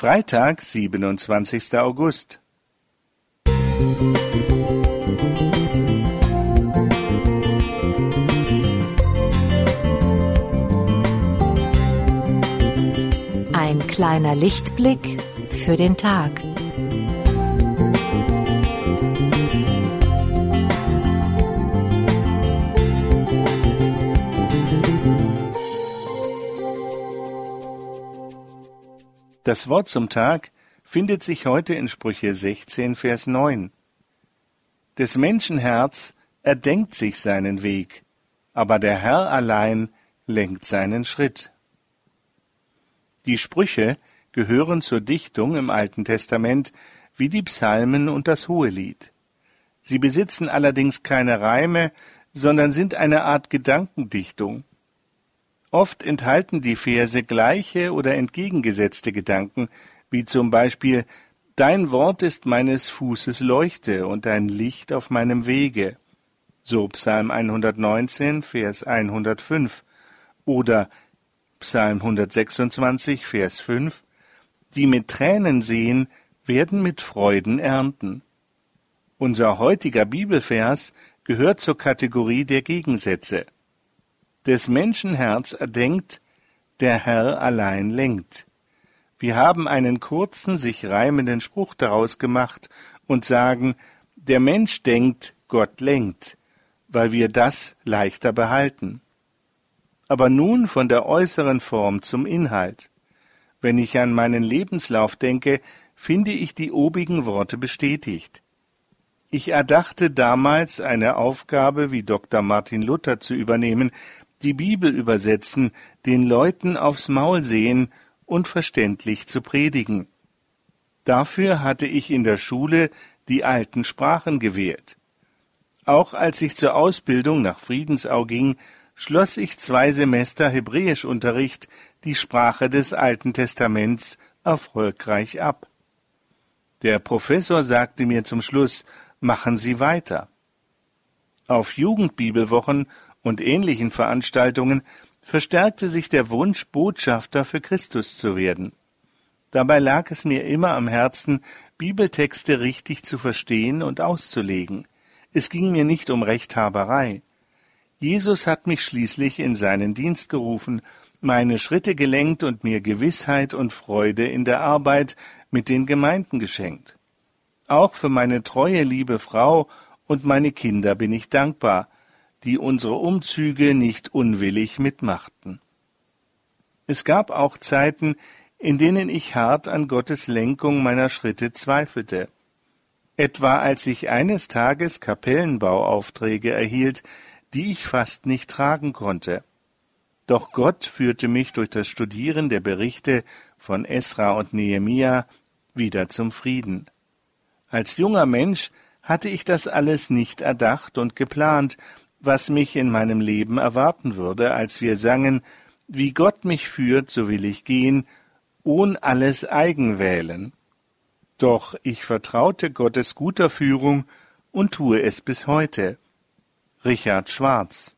Freitag, 27. August. Ein kleiner Lichtblick für den Tag. Das Wort zum Tag findet sich heute in Sprüche 16, Vers 9. Des Menschen Herz erdenkt sich seinen Weg, aber der Herr allein lenkt seinen Schritt. Die Sprüche gehören zur Dichtung im Alten Testament wie die Psalmen und das Hohelied. Sie besitzen allerdings keine Reime, sondern sind eine Art Gedankendichtung. Oft enthalten die Verse gleiche oder entgegengesetzte Gedanken, wie zum Beispiel Dein Wort ist meines Fußes Leuchte und ein Licht auf meinem Wege. So Psalm 119, Vers 105 oder Psalm 126, Vers 5 Die mit Tränen sehen, werden mit Freuden ernten. Unser heutiger Bibelvers gehört zur Kategorie der Gegensätze. Des Menschen Herz erdenkt, der Herr allein lenkt. Wir haben einen kurzen, sich reimenden Spruch daraus gemacht und sagen, der Mensch denkt, Gott lenkt, weil wir das leichter behalten. Aber nun von der äußeren Form zum Inhalt. Wenn ich an meinen Lebenslauf denke, finde ich die obigen Worte bestätigt. Ich erdachte damals eine Aufgabe wie Dr. Martin Luther zu übernehmen, die Bibel übersetzen, den Leuten aufs Maul sehen und verständlich zu predigen. Dafür hatte ich in der Schule die alten Sprachen gewählt. Auch als ich zur Ausbildung nach Friedensau ging, schloss ich zwei Semester Hebräischunterricht, die Sprache des Alten Testaments, erfolgreich ab. Der Professor sagte mir zum Schluss, machen Sie weiter. Auf Jugendbibelwochen und ähnlichen Veranstaltungen verstärkte sich der Wunsch, Botschafter für Christus zu werden. Dabei lag es mir immer am Herzen, Bibeltexte richtig zu verstehen und auszulegen. Es ging mir nicht um Rechthaberei. Jesus hat mich schließlich in seinen Dienst gerufen, meine Schritte gelenkt und mir Gewissheit und Freude in der Arbeit mit den Gemeinden geschenkt. Auch für meine treue liebe Frau und meine Kinder bin ich dankbar, die unsere Umzüge nicht unwillig mitmachten. Es gab auch Zeiten, in denen ich hart an Gottes Lenkung meiner Schritte zweifelte. Etwa als ich eines Tages Kapellenbauaufträge erhielt, die ich fast nicht tragen konnte. Doch Gott führte mich durch das Studieren der Berichte von Esra und Nehemia wieder zum Frieden. Als junger Mensch hatte ich das alles nicht erdacht und geplant, was mich in meinem Leben erwarten würde, als wir sangen, wie Gott mich führt, so will ich gehen, ohn alles eigen wählen. Doch ich vertraute Gottes guter Führung und tue es bis heute. Richard Schwarz